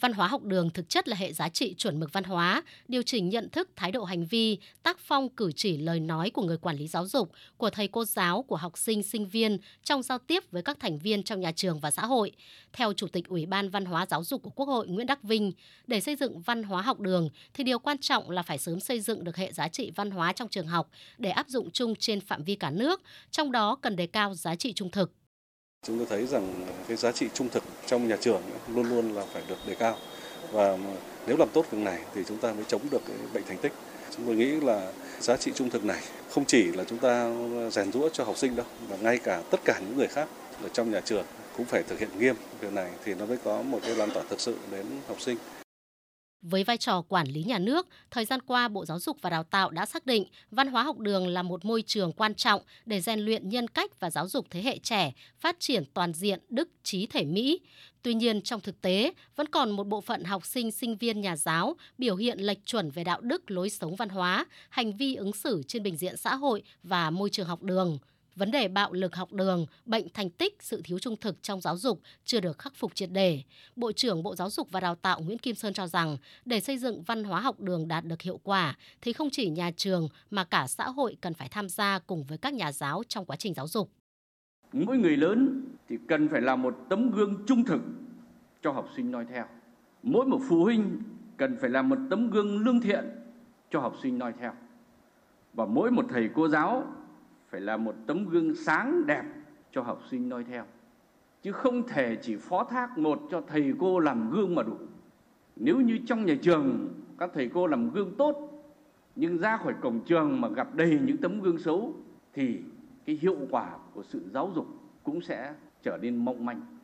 Văn hóa học đường thực chất là hệ giá trị chuẩn mực văn hóa, điều chỉnh nhận thức, thái độ hành vi, tác phong cử chỉ lời nói của người quản lý giáo dục, của thầy cô giáo, của học sinh, sinh viên trong giao tiếp với các thành viên trong nhà trường và xã hội. Theo Chủ tịch Ủy ban Văn hóa Giáo dục của Quốc hội Nguyễn Đắc Vinh, để xây dựng văn hóa học đường thì điều quan trọng là phải sớm xây dựng được hệ giá trị văn hóa trong trường học để áp dụng chung trên phạm vi cả nước, trong đó cần đề cao giá trị trung thực. Chúng tôi thấy rằng cái giá trị trung thực trong nhà trường luôn luôn là phải được đề cao và nếu làm tốt việc này thì chúng ta mới chống được cái bệnh thành tích. Chúng tôi nghĩ là giá trị trung thực này không chỉ là chúng ta rèn rũa cho học sinh đâu, mà ngay cả tất cả những người khác ở trong nhà trường cũng phải thực hiện nghiêm việc này thì nó mới có một cái lan tỏa thực sự đến học sinh. Với vai trò quản lý nhà nước, thời gian qua Bộ Giáo dục và Đào tạo đã xác định văn hóa học đường là một môi trường quan trọng để rèn luyện nhân cách và giáo dục thế hệ trẻ, phát triển toàn diện đức trí thể Mỹ. Tuy nhiên trong thực tế, vẫn còn một bộ phận học sinh sinh viên nhà giáo biểu hiện lệch chuẩn về đạo đức, lối sống văn hóa, hành vi ứng xử trên bình diện xã hội và môi trường học đường vấn đề bạo lực học đường, bệnh thành tích, sự thiếu trung thực trong giáo dục chưa được khắc phục triệt đề. Bộ trưởng Bộ Giáo dục và Đào tạo Nguyễn Kim Sơn cho rằng, để xây dựng văn hóa học đường đạt được hiệu quả thì không chỉ nhà trường mà cả xã hội cần phải tham gia cùng với các nhà giáo trong quá trình giáo dục. Mỗi người lớn thì cần phải là một tấm gương trung thực cho học sinh noi theo. Mỗi một phụ huynh cần phải là một tấm gương lương thiện cho học sinh noi theo. Và mỗi một thầy cô giáo phải là một tấm gương sáng đẹp cho học sinh noi theo. Chứ không thể chỉ phó thác một cho thầy cô làm gương mà đủ. Nếu như trong nhà trường các thầy cô làm gương tốt, nhưng ra khỏi cổng trường mà gặp đầy những tấm gương xấu, thì cái hiệu quả của sự giáo dục cũng sẽ trở nên mong manh.